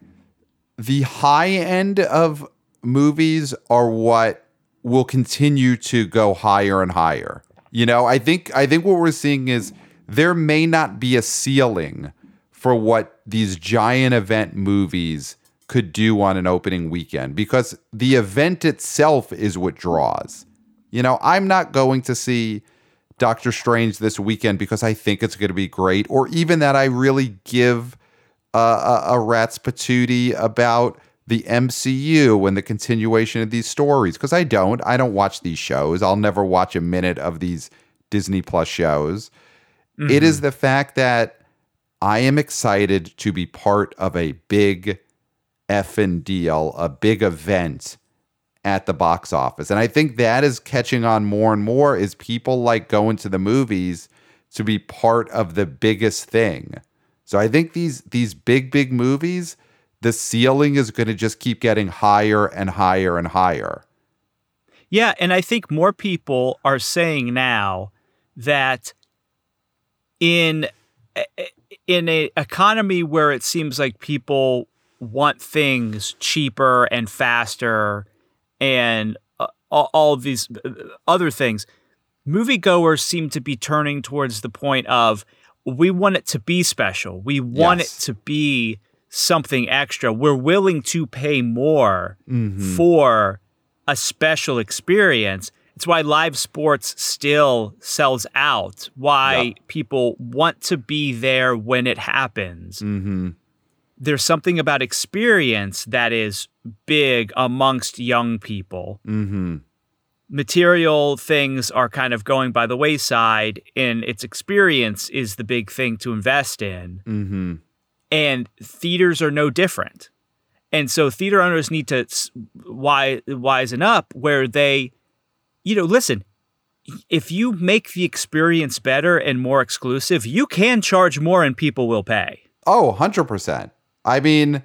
the high end of movies are what will continue to go higher and higher. You know, I think I think what we're seeing is there may not be a ceiling for what these giant event movies could do on an opening weekend because the event itself is what draws. You know, I'm not going to see Doctor Strange this weekend because I think it's going to be great, or even that I really give uh, a, a rat's patootie about the MCU and the continuation of these stories because I don't. I don't watch these shows. I'll never watch a minute of these Disney Plus shows. It is the fact that I am excited to be part of a big effing deal, a big event at the box office. And I think that is catching on more and more is people like going to the movies to be part of the biggest thing. So I think these these big big movies, the ceiling is going to just keep getting higher and higher and higher. Yeah, and I think more people are saying now that in eh, eh, in a economy where it seems like people want things cheaper and faster and uh, all, all these uh, other things, moviegoers seem to be turning towards the point of we want it to be special. We want Yes. it to be something extra. We're willing to pay more Mm-hmm. for a special experience. It's why live sports still sells out. Why Yeah. people want to be there when it happens. Mm-hmm. There's something about experience that is big amongst young people. Mm-hmm. Material things are kind of going by the wayside, and its experience is the big thing to invest in. Mm-hmm. and theaters are no different. And so theater owners need to s- wi- wisen up where they, you know, listen, if you make the experience better and more exclusive, you can charge more and people will pay. Oh, 100%. I mean,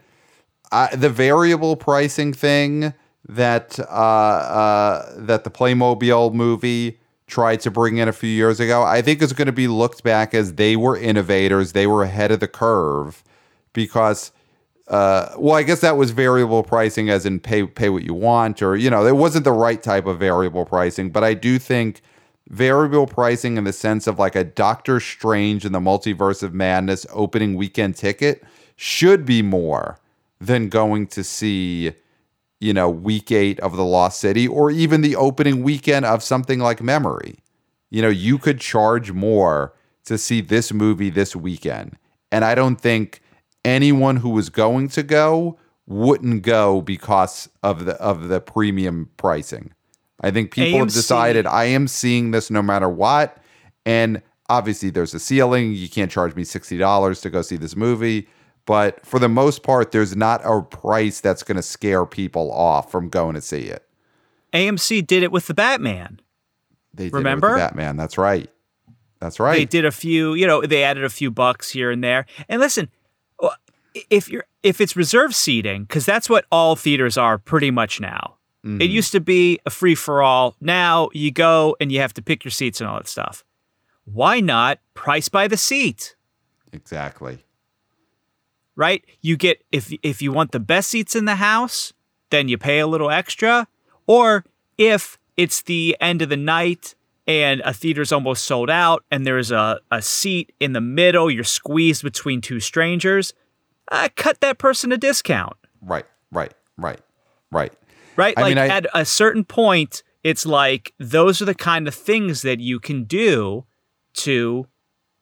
I, the variable pricing thing that uh, uh, that the Playmobil movie tried to bring in a few years ago, I think is going to be looked back as they were innovators, they were ahead of the curve because uh, well, I guess that was variable pricing as in pay pay what you want or you know, it wasn't the right type of variable pricing, but I do think variable pricing in the sense of like a Doctor Strange in the Multiverse of Madness opening weekend ticket should be more than going to see you know, week eight of The Lost City or even the opening weekend of something like Memory. You know, you could charge more to see this movie this weekend. And I don't think anyone who was going to go wouldn't go because of the of the premium pricing. I think people AMC. have decided I am seeing this no matter what. And obviously there's a ceiling. You can't charge me $60 to go see this movie. But for the most part, there's not a price that's going to scare people off from going to see it. AMC did it with the Batman. They did Remember? the Batman. That's right. That's right. They did a few, you know, they added a few bucks here and there. And listen, if you're if it's reserved seating, because that's what all theaters are pretty much now. Mm-hmm. It used to be a free for all. Now you go and you have to pick your seats and all that stuff. Why not price by the seat? Exactly right? You get if if you want the best seats in the house, then you pay a little extra, or if it's the end of the night and a theater's almost sold out and there's a, a seat in the middle, you're squeezed between two strangers, uh, cut that person a discount. Right, right, right, right. Right? I like mean, I, at a certain point, it's like those are the kind of things that you can do to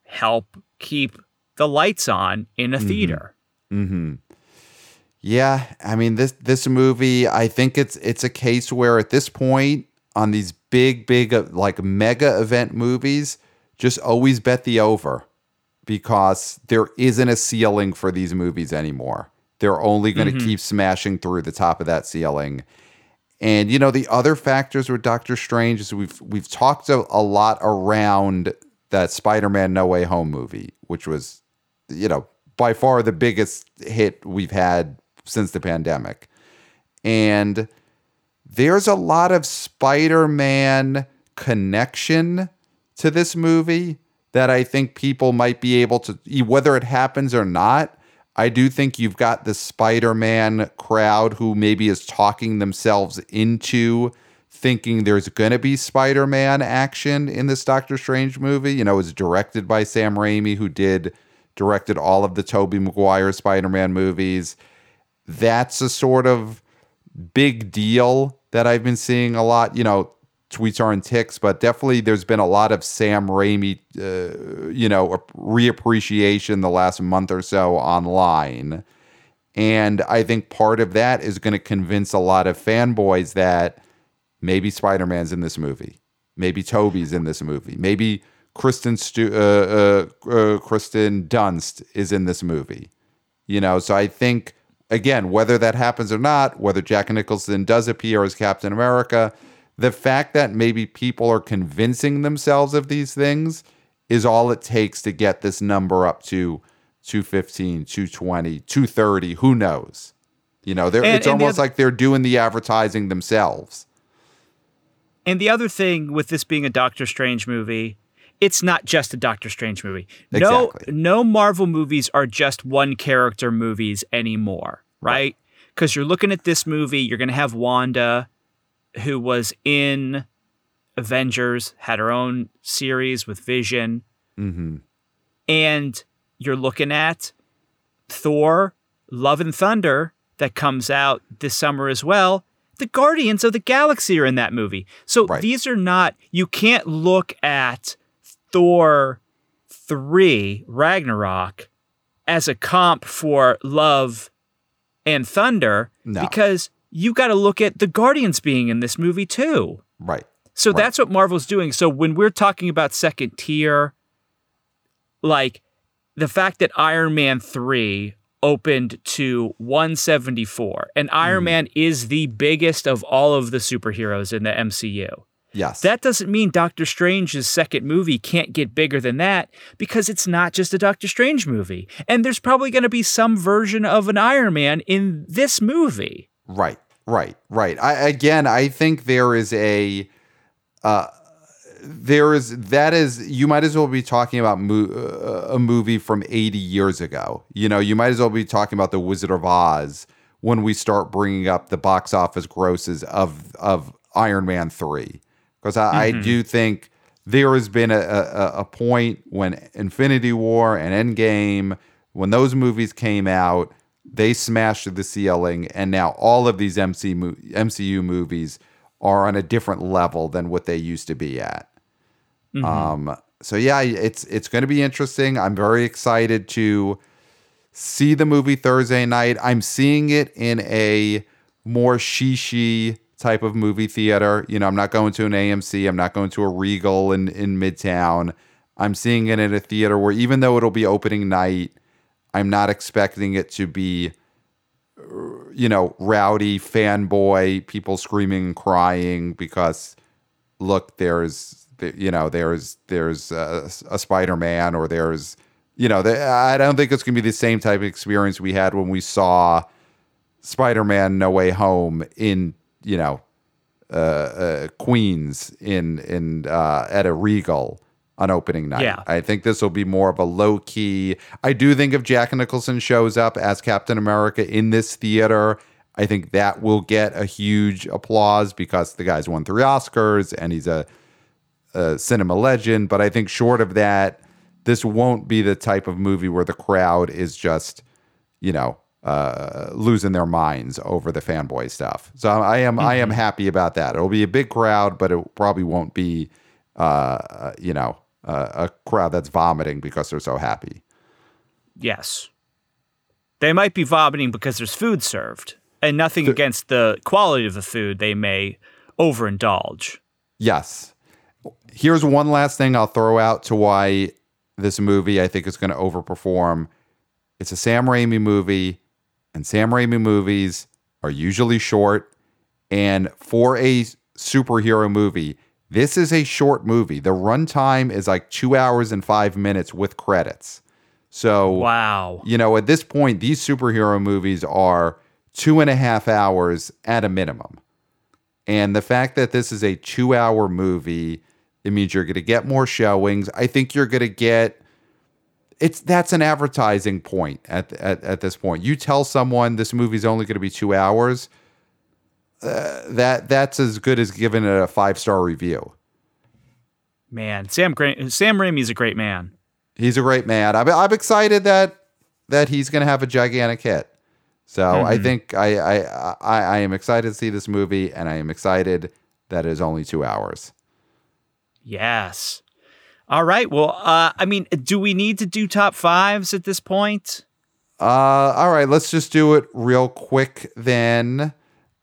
help keep the lights on in a mm-hmm. theater. Hmm. Yeah, I mean this this movie. I think it's it's a case where at this point on these big big uh, like mega event movies, just always bet the over because there isn't a ceiling for these movies anymore. They're only going to mm-hmm. keep smashing through the top of that ceiling. And you know the other factors with Doctor Strange is we've we've talked a, a lot around that Spider-Man No Way Home movie, which was you know by far the biggest hit we've had since the pandemic. And there's a lot of Spider Man connection to this movie that I think people might be able to, whether it happens or not. I do think you've got the Spider Man crowd who maybe is talking themselves into thinking there's going to be Spider Man action in this Doctor Strange movie. You know, it's directed by Sam Raimi, who did directed all of the Tobey Maguire Spider-Man movies. That's a sort of big deal that I've been seeing a lot. You know, tweets aren't ticks, but definitely there's been a lot of Sam Raimi, uh, you know, reappreciation the last month or so online. And I think part of that is going to convince a lot of fanboys that maybe Spider Man's in this movie. Maybe Tobey's in this movie. Maybe Kristen Stu- uh, uh, uh, Kristen Dunst is in this movie. You know, so I think again, whether that happens or not, whether Jack Nicholson does appear as Captain America, the fact that maybe people are convincing themselves of these things is all it takes to get this number up to 215, 220, 230, who knows. You know, and, it's almost the like they're doing the advertising themselves. And the other thing with this being a Doctor Strange movie it's not just a Doctor Strange movie. Exactly. No, no Marvel movies are just one character movies anymore, right? Because you're looking at this movie, you're going to have Wanda, who was in Avengers, had her own series with Vision, mm-hmm. and you're looking at Thor, Love and Thunder, that comes out this summer as well. The Guardians of the Galaxy are in that movie. So right. these are not, you can't look at Thor 3 Ragnarok as a comp for Love and Thunder no. because you got to look at the Guardians being in this movie too. Right. So right. that's what Marvel's doing. So when we're talking about second tier, like the fact that Iron Man 3 opened to 174 and Iron mm. Man is the biggest of all of the superheroes in the MCU. Yes. That doesn't mean Doctor Strange's second movie can't get bigger than that because it's not just a Doctor Strange movie. And there's probably going to be some version of an Iron Man in this movie. Right, right, right. I, again, I think there is a, uh, there is that is you might as well be talking about mo- uh, a movie from 80 years ago. You know, you might as well be talking about the Wizard of Oz when we start bringing up the box office grosses of of Iron Man three, because I, I do think there has been a, a, a point when Infinity War and Endgame, when those movies came out, they smashed the ceiling, and now all of these MC MCU movies are on a different level than what they used to be at. Um, so yeah, it's it's going to be interesting. I'm very excited to see the movie Thursday night. I'm seeing it in a more shishi type of movie theater. You know, I'm not going to an AMC. I'm not going to a Regal in in Midtown. I'm seeing it in a theater where even though it'll be opening night, I'm not expecting it to be you know, rowdy fanboy, people screaming and crying because look, there's you know, there's there's a, a Spider-Man or there's you know, the, I don't think it's going to be the same type of experience we had when we saw Spider-Man No Way Home in, you know, uh, uh, Queens in in uh, at a Regal on opening night. Yeah. I think this will be more of a low key. I do think if Jack Nicholson shows up as Captain America in this theater, I think that will get a huge applause because the guy's won three Oscars and he's a, a cinema legend. But I think short of that, this won't be the type of movie where the crowd is just, you know, uh, losing their minds over the fanboy stuff. So I am I am happy about that. It'll be a big crowd, but it probably won't be, uh, you know, uh, a crowd that's vomiting because they're so happy. Yes. They might be vomiting because there's food served, and nothing against the quality of the food. They may overindulge. Yes. Here's one last thing I'll throw out to why this movie I think is going to overperform. It's a Sam Raimi movie, and Sam Raimi movies are usually short. And for a superhero movie, this is a short movie. The runtime is like two hours and five minutes with credits. So, Wow. you know, at this point, these superhero movies are two and a half hours at a minimum. And the fact that this is a two hour movie, it means you're going to get more showings. I think you're going to get it's that's an advertising point at, at at this point. You tell someone this movie's only going to be two hours, uh, that that's as good as giving it a five star review. Man, Sam Gra- Sam Raimi's a great man. He's a great man. I'm, I'm excited that that he's going to have a gigantic hit. So I think I, I I I am excited to see this movie, and I am excited that it is only two hours. Yes. All right. Well, uh, I mean, do we need to do top fives at this point? Uh, all right, let's just do it real quick then.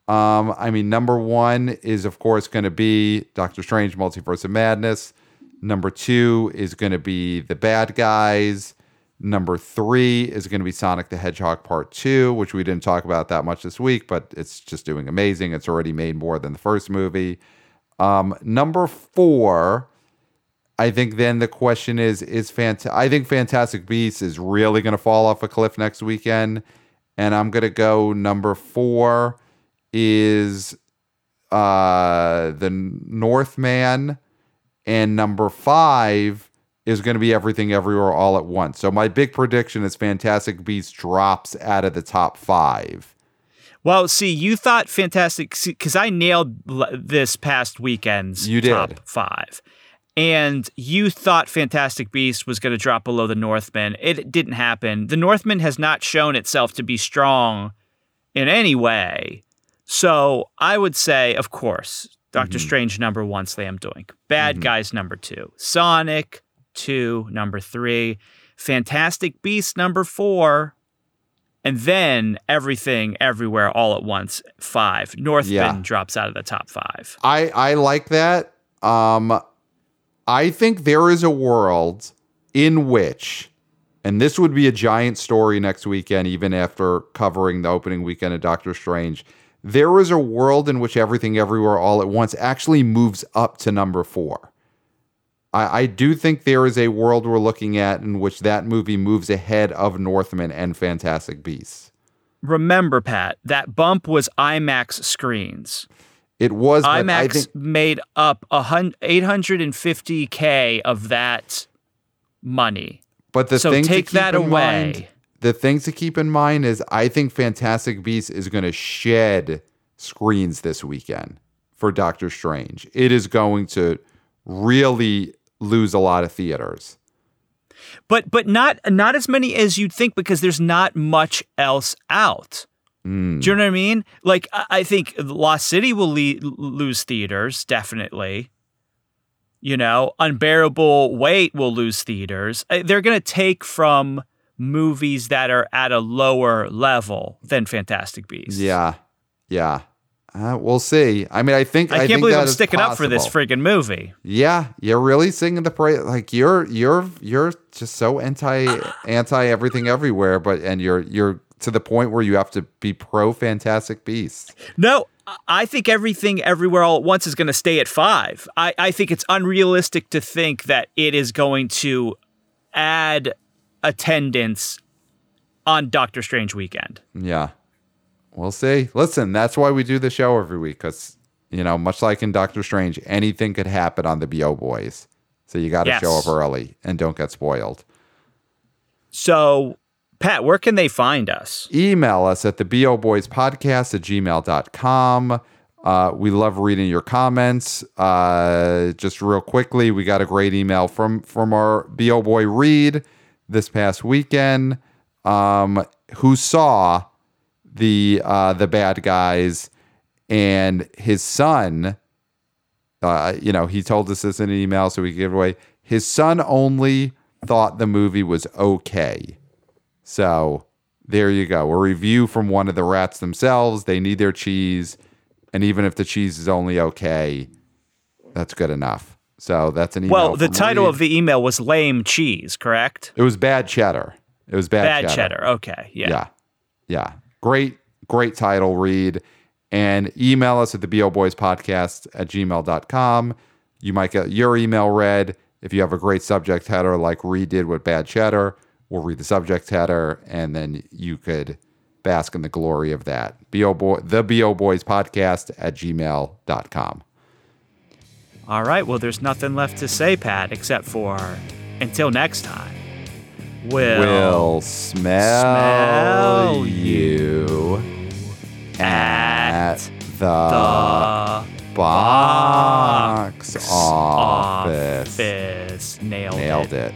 Um, I mean, number one is of course going to be Doctor Strange: Multiverse of Madness. Number two is going to be The Bad Guys. Number three is going to be Sonic the Hedgehog Part Two, which we didn't talk about that much this week, but it's just doing amazing. It's already made more than the first movie. Um, number four, I think then the question is is fant- I think Fantastic Beasts is really going to fall off a cliff next weekend, and I'm going to go number four is uh the Northman, and number five is going to be Everything Everywhere All at Once. So my big prediction is Fantastic Beasts drops out of the top five. Well, see, you thought fantastic because I nailed this past weekend's You did. top five, and you thought Fantastic Beast was going to drop below the Northman. It didn't happen. The Northman has not shown itself to be strong in any way. So I would say, of course, Doctor Strange number one, Slam Doink. Bad Guys number two. Sonic two, number three. Fantastic Beast number four. And then everything, everywhere, all at once. Five. Northman Yeah. drops out of the top five. I I like that. Um I think there is a world in which and this would be a giant story next weekend even after covering the opening weekend of Doctor Strange. there is a world in which everything everywhere all at once actually moves up to number four. I, I do think there is a world we're looking at in which that movie moves ahead of Northman and Fantastic Beasts. Remember, Pat, that bump was IMAX screens. It was IMAX think, made up a hun- 850k of that money. but the So thing to take keep that in away. mind- the things to keep in mind is I think Fantastic Beasts is going to shed screens this weekend for Doctor Strange. It is going to really lose a lot of theaters. But but not not as many as you'd think because there's not much else out. Mm. Do you know what I mean? Like I, I think Lost City will le- lose theaters definitely. You know, Unbearable Weight will lose theaters. Uh, They're going to take from movies that are at a lower level than Fantastic Beasts. Yeah, yeah. Uh, we'll see. I mean, I think I, can't think believe I'm sticking up for this freaking movie. Yeah, you're really singing the praise. Like you're you're you're just so anti anti everything everywhere, but and you're you're to the point where you have to be pro Fantastic Beasts. No, I- think everything everywhere all at once is going to stay at five. I, I think it's unrealistic to think that it is going to add attendance on Doctor Strange weekend. Yeah, we'll see. Listen, that's why we do the show every week because you know, much like in Doctor Strange, anything could happen on the Bo Boys. So you got to Yes. show up early and don't get spoiled. So, Pat, where can they find us? email us at the bo boys podcast at gmail.com uh, we love reading your comments. Uh, just real quickly we got a great email from from our bo boy reed this past weekend. Um, who saw the uh, the bad guys and his son uh, you know he told us this in an email so we give away. His son only thought the movie was okay so there you go. A review from one of the rats themselves. They need their cheese. And even if the cheese is only okay, that's good enough. So that's an email. Well, the title Reed. of the email was Lame Cheese, correct? it was bad cheddar. It was bad, Bad cheddar. Okay. Yeah. Yeah. Yeah. Great, great title, Reed. And email us at the BO Boys Podcast at gmail.com. You might get your email read. If you have a great subject header like Reed did with Bad Cheddar, we'll read the subject header and then you could bask in the glory of that. BO Boy the BO Boys Podcast at gmail.com. All right. Well, there's nothing left to say, Pat, except for until next time. We'll, Will smell, smell you at at the the box office. office. Nailed, Nailed it. it.